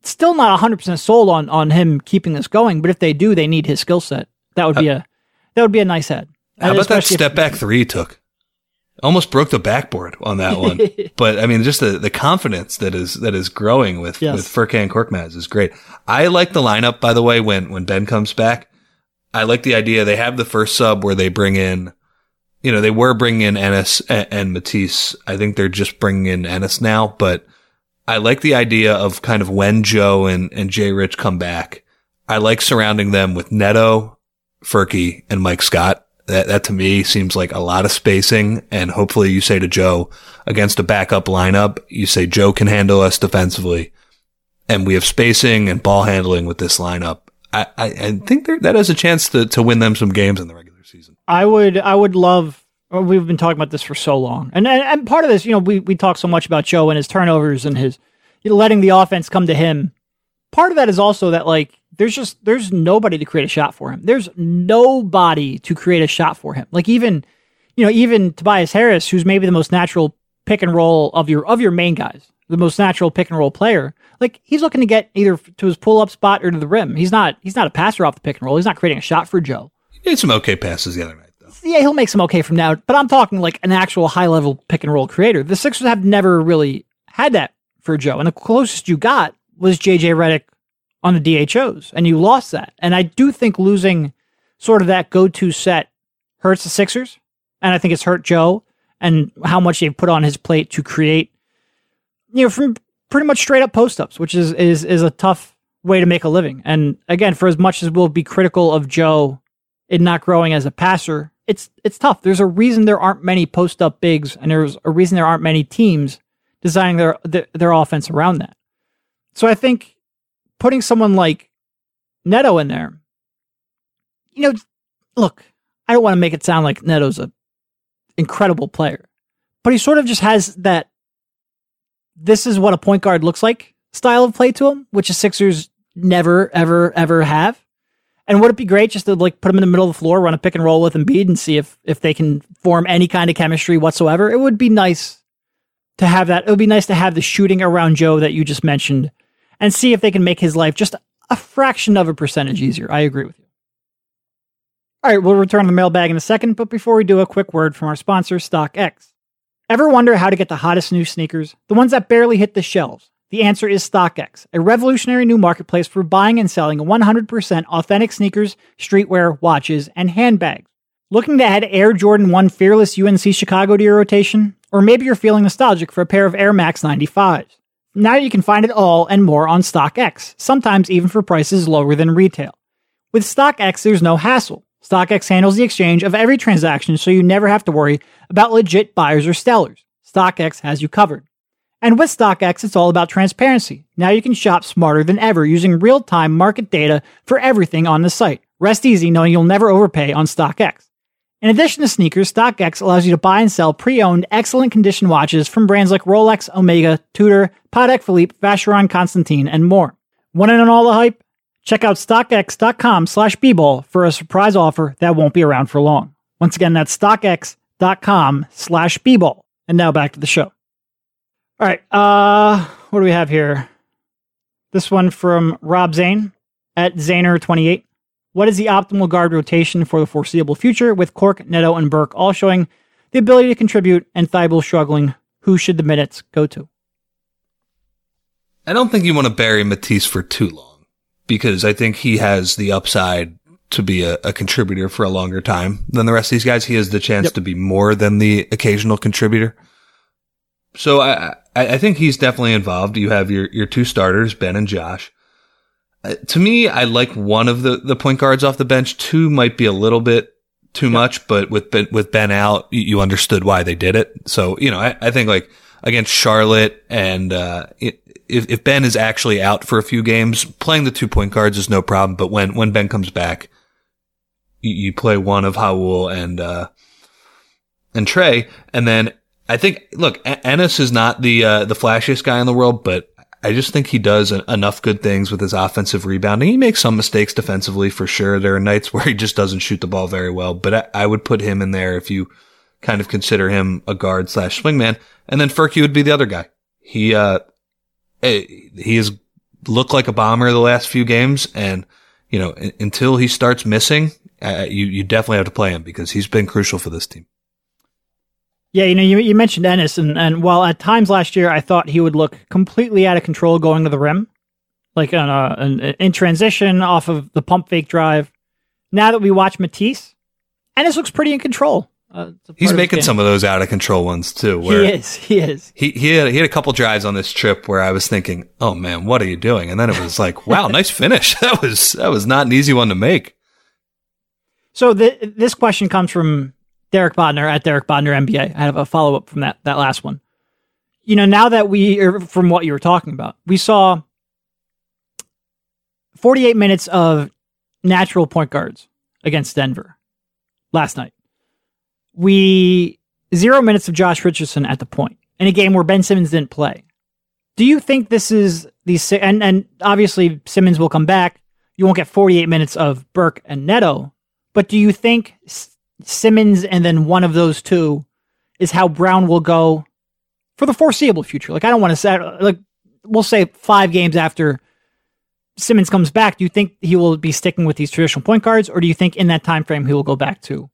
Still not 100% sold on on him keeping this going, but if they do, they need his skill set. That would be a that would be a nice head. How about that step back three he took? Almost broke the backboard on that one. <laughs> but I mean, just the, the confidence that is that is growing with Yes. with Furkan Korkmaz is great. I like the lineup by the way when when Ben comes back. I like the idea they have the first sub where they bring in, you know, they were bringing in Ennis and, and Matisse. I think they're just bringing in Ennis now, but I like the idea of kind of when Joe and and Jay Rich come back. I like surrounding them with Neto, Furky, and Mike Scott. That, that to me seems like a lot of spacing. And hopefully you say to Joe against a backup lineup, you say Joe can handle us defensively. And we have spacing and ball handling with this lineup. I, I, I think there, that has a chance to, to win them some games in the regular season. I would I would love we've been talking about this for so long. And, and and part of this, you know, we we talk so much about Joe and his turnovers and his letting the offense come to him. Part of that is also that like there's just there's nobody to create a shot for him. There's nobody to create a shot for him. Like even you know, even Tobias Harris, who's maybe the most natural pick and roll of your of your main guys, the most natural pick and roll player. Like he's looking to get either to his pull up spot or to the rim. He's not he's not a passer off the pick and roll. He's not creating a shot for Joe. He made some okay passes the other night though. Yeah, he'll make some okay from now, but I'm talking like an actual high level pick and roll creator. The Sixers have never really had that for Joe, and the closest you got was JJ Redick on the DHOs, and you lost that. And I do think losing sort of that go to set hurts the Sixers, and I think it's hurt Joe and how much they've put on his plate to create, you know, from pretty much straight up post ups, which is is is a tough way to make a living. And again, for as much as we'll be critical of Joe in not growing as a passer, it's it's tough. There's a reason there aren't many post up bigs, and there's a reason there aren't many teams designing their, their their offense around that. So I think putting someone like Neto in there, you know, look, I don't want to make it sound like Neto's a incredible player, but he sort of just has that. This is what a point guard looks like style of play to him, which the Sixers never, ever, ever have. And would it be great just to like put him in the middle of the floor, run a pick and roll with Embiid, and see if if they can form any kind of chemistry whatsoever? It would be nice to have that. It would be nice to have the shooting around Joe that you just mentioned, and see if they can make his life just a fraction of a percentage easier. I agree with you. All right, we'll return to the mailbag in a second, but before we do, a quick word from our sponsor, StockX. Ever wonder how to get the hottest new sneakers, the ones that barely hit the shelves? The answer is StockX, a revolutionary new marketplace for buying and selling 100% authentic sneakers, streetwear, watches, and handbags. Looking to add Air Jordan 1 Fearless UNC Chicago to your rotation? Or maybe you're feeling nostalgic for a pair of Air Max 95s. Now you can find it all and more on StockX, sometimes even for prices lower than retail. With StockX, there's no hassle. StockX handles the exchange of every transaction so you never have to worry about legit buyers or sellers. StockX has you covered. And with StockX, it's all about transparency. Now you can shop smarter than ever using real time market data for everything on the site. Rest easy knowing you'll never overpay on StockX. In addition to sneakers, StockX allows you to buy and sell pre owned, excellent condition watches from brands like Rolex, Omega, Tudor, Patek Philippe, Vacheron Constantine, and more. Want to know all the hype? Check out StockX.com slash B-Ball for a surprise offer that won't be around for long. Once again, that's StockX.com slash B-Ball. And now back to the show. All right, uh, what do we have here? This one from Rob Zane at Zaner28. What is the optimal guard rotation for the foreseeable future with Cork, Neto, and Burke all showing the ability to contribute and Thybulle struggling? Who should the minutes go to? I don't think you want to bury Matisse for too long because I think he has the upside to be a, a contributor for a longer time than the rest of these guys. He has the chance yep. to be more than the occasional contributor. So I, I, I think he's definitely involved. You have your, your two starters, Ben and Josh. Uh, to me, I like one of the, the point guards off the bench. Two might be a little bit too yep. much, but with Ben, with Ben out, you, understood why they did it. So, you know, I, I think like against Charlotte and, uh, it, if, if Ben is actually out for a few games, playing the two point guards is no problem. But when, when Ben comes back, you, you play one of Raul and, uh, and Trey. And then I think, look, Ennis is not the, uh, the flashiest guy in the world, but I just think he does enough good things with his offensive rebounding. He makes some mistakes defensively for sure. There are nights <laughs> where he just doesn't shoot the ball very well, but I, I would put him in there if you kind of consider him a guard slash swingman. And then Furky would be the other guy. He, uh, eh, he has looked like a bomber the last few games. And, you know, until he starts missing, uh, you, you definitely have to play him because he's been crucial for this team. Yeah, you know, you, you mentioned Ennis, and, and while at times last year I thought he would look completely out of control going to the rim, like on a, an, in transition off of the pump fake drive, now that we watch Matisse, Ennis looks pretty in control. Uh, He's making some of those out of control ones too. Where he is. He is. He he had, he had a couple drives on this trip where I was thinking, "Oh man, what are you doing?" And then it was <laughs> like, "Wow, nice finish." <laughs> That was that was not an easy one to make. So the, this question comes from Derek Bodner at Derek Bodner NBA. I have a follow up from that that last one. You know, now that we er, from what you were talking about, we saw 48 minutes of natural point guards against Denver last night. We zero minutes of Josh Richardson at the point in a game where Ben Simmons didn't play. Do you think this is these and and obviously Simmons will come back. You won't get 48 minutes of Burke and Neto, but do you think Simmons and then one of those two is how Brown will go for the foreseeable future. Like I don't want to say like we'll say five games after Simmons comes back. Do you think he will be sticking with these traditional point guards, or do you think in that time frame he will go back to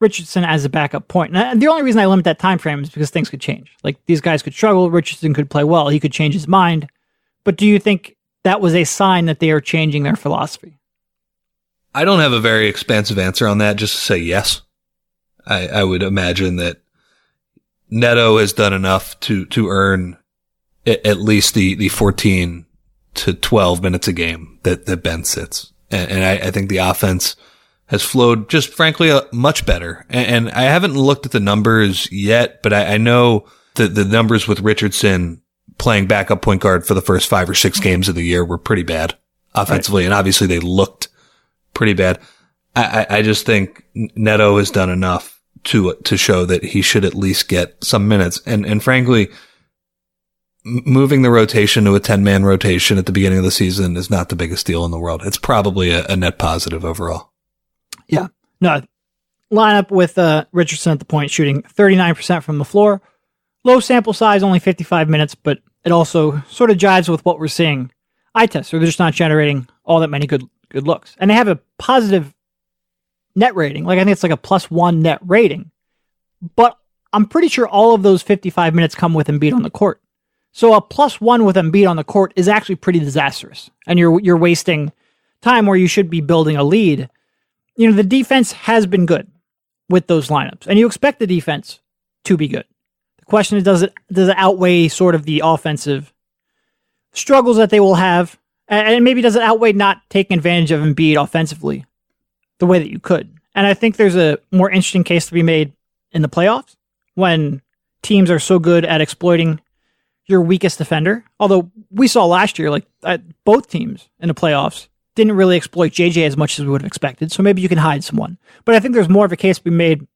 Richardson as a backup point? And the only reason I limit that time frame is because things could change. Like these guys could struggle. Richardson could play well. He could change his mind. But do you think that was a sign that they are changing their philosophy? I don't have a very expansive answer on that. Just to say yes. I, I would imagine that Neto has done enough to, to earn at, at least the, the 14 to 12 minutes a game that, that Ben sits. And, and I, I, think the offense has flowed just frankly uh, much better. And, and, I haven't looked at the numbers yet, but I, I know that the numbers with Richardson playing backup point guard for the first five or six games of the year were pretty bad offensively. Right. And obviously they looked pretty bad. I, I just think Neto has done enough to to show that he should at least get some minutes. And and frankly, moving the rotation to a ten man rotation at the beginning of the season is not the biggest deal in the world. It's probably a, a net positive overall. Yeah. No. Lineup with uh, Richardson at the point shooting 39% from the floor. Low sample size, only 55 minutes, but it also sort of jives with what we're seeing eye test. So they're just not generating all that many good good looks. And they have a positive net rating. Like I think it's like a plus one net rating. But I'm pretty sure all of those 55 minutes come with Embiid on the court. So a plus one with Embiid on the court is actually pretty disastrous. And you're you're wasting time where you should be building a lead. You know, the defense has been good with those lineups. And you expect the defense to be good. The question is does it does it outweigh sort of the offensive struggles that they will have and maybe does it outweigh not taking advantage of Embiid offensively the way that you could? And I think there's a more interesting case to be made in the playoffs when teams are so good at exploiting your weakest defender. Although we saw last year, like uh, both teams in the playoffs didn't really exploit JJ as much as we would have expected. So maybe you can hide someone. But I think there's more of a case to be made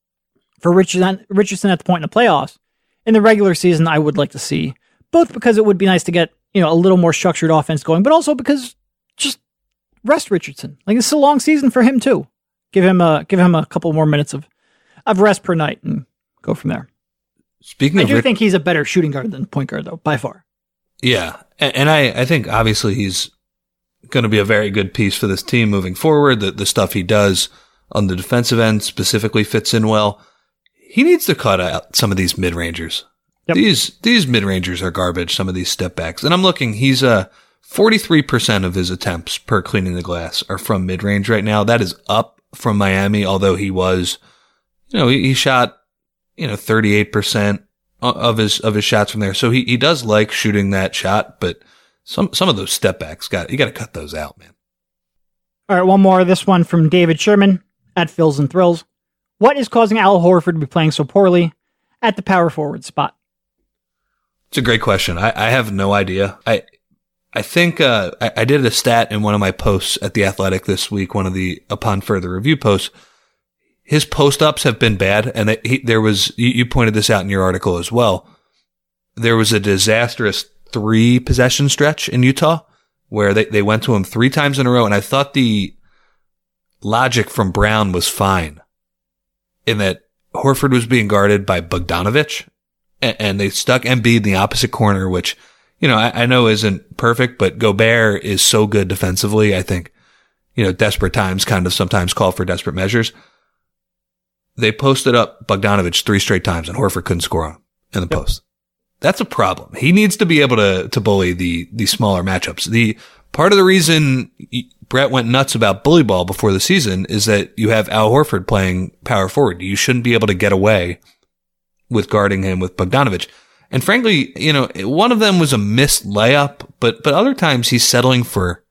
for Richardson, Richardson at the point in the playoffs. In the regular season, I would like to see both because it would be nice to get you know, a little more structured offense going, but also because just rest Richardson. Like this is a long season for him too. Give him a give him a couple more minutes of of rest per night and go from there. Speaking I do Rich- think he's a better shooting guard than point guard though, by far. Yeah. And, and I, I think obviously he's going to be a very good piece for this team moving forward. The, the stuff he does on the defensive end specifically fits in well. He needs to cut out some of these mid rangers. Yep. These, these mid rangers are garbage. Some of these step backs. And I'm looking, he's, uh, 43% of his attempts per cleaning the glass are from mid range right now. That is up from Miami, although he was, you know, he, he shot, you know, 38% of his of his shots from there. So he, he does like shooting that shot, but some some of those step backs got you got to cut those out, man. All right, one more. This one from David Sherman at Phils and Thrills. What is causing Al Horford to be playing so poorly at the power forward spot? It's a great question. I, I have no idea. I I think uh, I, I did a stat in one of my posts at the Athletic this week. One of the upon further review posts. His post ups have been bad, and he, there was you, you pointed this out in your article as well. There was a disastrous three possession stretch in Utah where they, they went to him three times in a row, and I thought the logic from Brown was fine in that Horford was being guarded by Bogdanovich, and, and they stuck Embiid in the opposite corner, which you know I, I know isn't perfect, but Gobert is so good defensively. I think you know desperate times kind of sometimes call for desperate measures. They posted up Bogdanovich three straight times, and Horford couldn't score on him in the post. That's a problem. He needs to be able to to bully the the smaller matchups. The part of the reason Brett went nuts about bully ball before the season is that you have Al Horford playing power forward. You shouldn't be able to get away with guarding him with Bogdanovich. And frankly, you know, one of them was a missed layup, but but other times he's settling for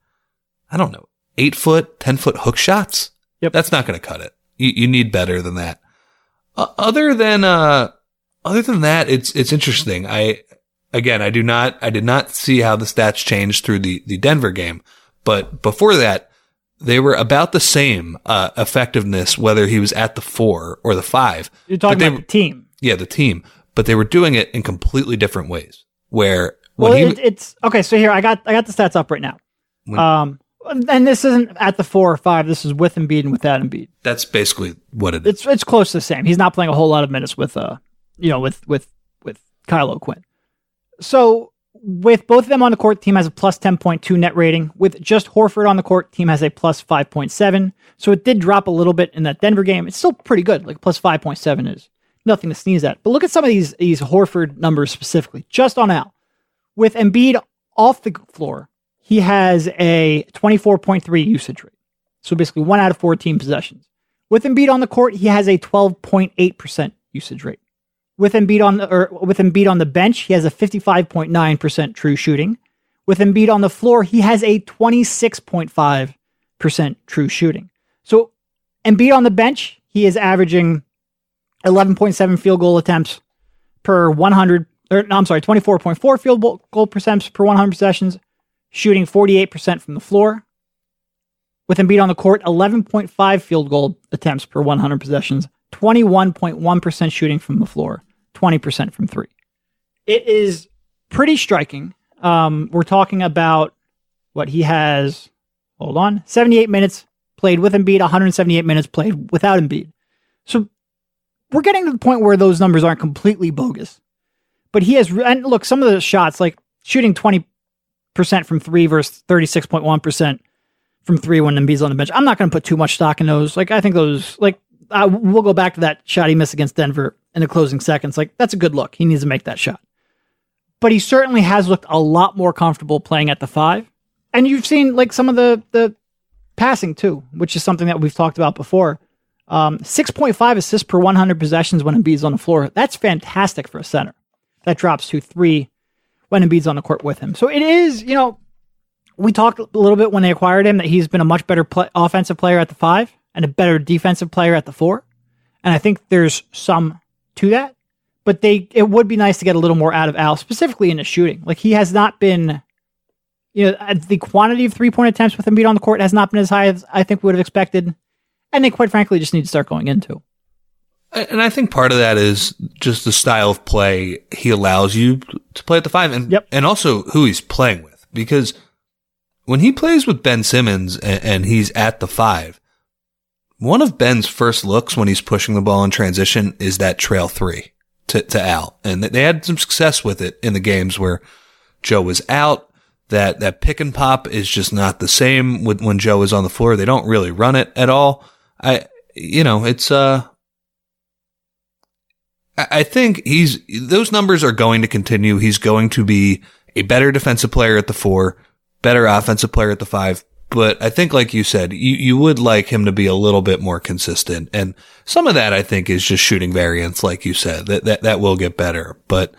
I don't know, eight foot, ten foot hook shots. Yep. That's not going to cut it. You, you need better than that. Uh, other than uh, other than that, it's it's interesting. I again, I do not, I did not see how the stats changed through the the Denver game, but before that, they were about the same uh, effectiveness whether he was at the four or the five. You're talking about the team. Yeah, the team, but they were doing it in completely different ways. Where Well, he, it, it's okay. So here, I got I got the stats up right now. When- um, and this isn't at the four or five. This is with Embiid and without Embiid. that's basically what it is. It's it's close to the same. He's not playing a whole lot of minutes with uh, you know, with with with Kyle O'Quinn. So with both of them on the court, team has a plus ten point two net rating. With just Horford on the court, team has a plus five point seven. So it did drop a little bit in that Denver game. It's still pretty good. Like plus five point seven is nothing to sneeze at. But look at some of these these Horford numbers specifically, just on Al. With Embiid off the floor, he has a 24.3 usage rate. So basically one out of 14 possessions. With Embiid on the court, he has a 12.8% usage rate. With Embiid on the or with Embiid on the bench, he has a 55.9% true shooting. With Embiid on the floor, he has a 26.5% true shooting. So Embiid on the bench, he is averaging 11.7 field goal attempts per 100 or no, I'm sorry, 24.4 field goal percents per 100 possessions, shooting 48% from the floor. With Embiid on the court, 11.5 field goal attempts per 100 possessions, 21.1% shooting from the floor, 20% from three. It is pretty striking. Um, we're talking about what he has. Hold on, 78 minutes played with Embiid, 178 minutes played without Embiid. So we're getting to the point where those numbers aren't completely bogus. But he has, and look, some of the shots, like shooting 20% from three versus 36.1% from three when Embiid's on the bench. I'm not going to put too much stock in those. Like, I think those, like, I, we'll go back to that shot he missed against Denver in the closing seconds. Like, that's a good look. He needs to make that shot. But he certainly has looked a lot more comfortable playing at the five. And you've seen, like, some of the, the passing too, which is something that we've talked about before. Um, 6.5 assists per 100 possessions when Embiid's on the floor. That's fantastic for a center. That drops to three when Embiid's on the court with him. So it is, you know, we talked a little bit when they acquired him that he's been a much better play, offensive player at the five and a better defensive player at the four. And I think there's some to that. But they it would be nice to get a little more out of Al, specifically in the shooting. Like he has not been, you know, the quantity of three point attempts with Embiid on the court has not been as high as I think we would have expected. And they quite frankly just need to start going into. And I think part of that is just the style of play he allows you to play at the five and, Yep. and also who he's playing with. Because when he plays with Ben Simmons and, and he's at the five, one of Ben's first looks when he's pushing the ball in transition is that trail three to, to Al. And they had some success with it in the games where Joe was out. That, that pick and pop is just not the same with, when Joe is on the floor. They don't really run it at all. I, you know, it's, uh, I think he's, those numbers are going to continue. He's going to be a better defensive player at the four, better offensive player at the five. But I think, like you said, you, you would like him to be a little bit more consistent. And some of that I think is just shooting variance, like you said, that, that, that will get better. But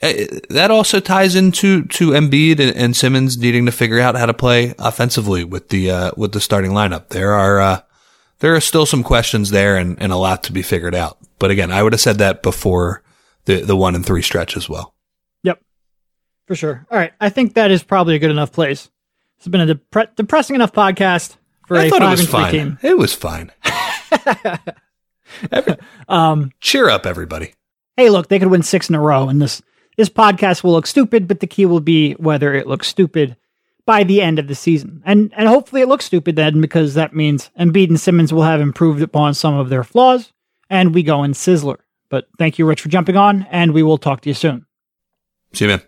eh, that also ties into, to Embiid and, and Simmons needing to figure out how to play offensively with the, uh, with the starting lineup. There are, uh, there are still some questions there and, and a lot to be figured out. But again, I would have said that before the, the one and three stretch as well. Yep. For sure. All right. I think that is probably a good enough place. It's been a depre- depressing enough podcast for I a thought it five was and three fine. team. It was fine. <laughs> Every- Um, cheer up, everybody. hey, look, they could win six in a row, and this this podcast will look stupid, but the key will be whether it looks stupid by the end of the season, and and hopefully it looks stupid then, because that means Embiid and Simmons will have improved upon some of their flaws, and we go in sizzler. But thank you, Rich, for jumping on, and we will talk to you soon. See you, man.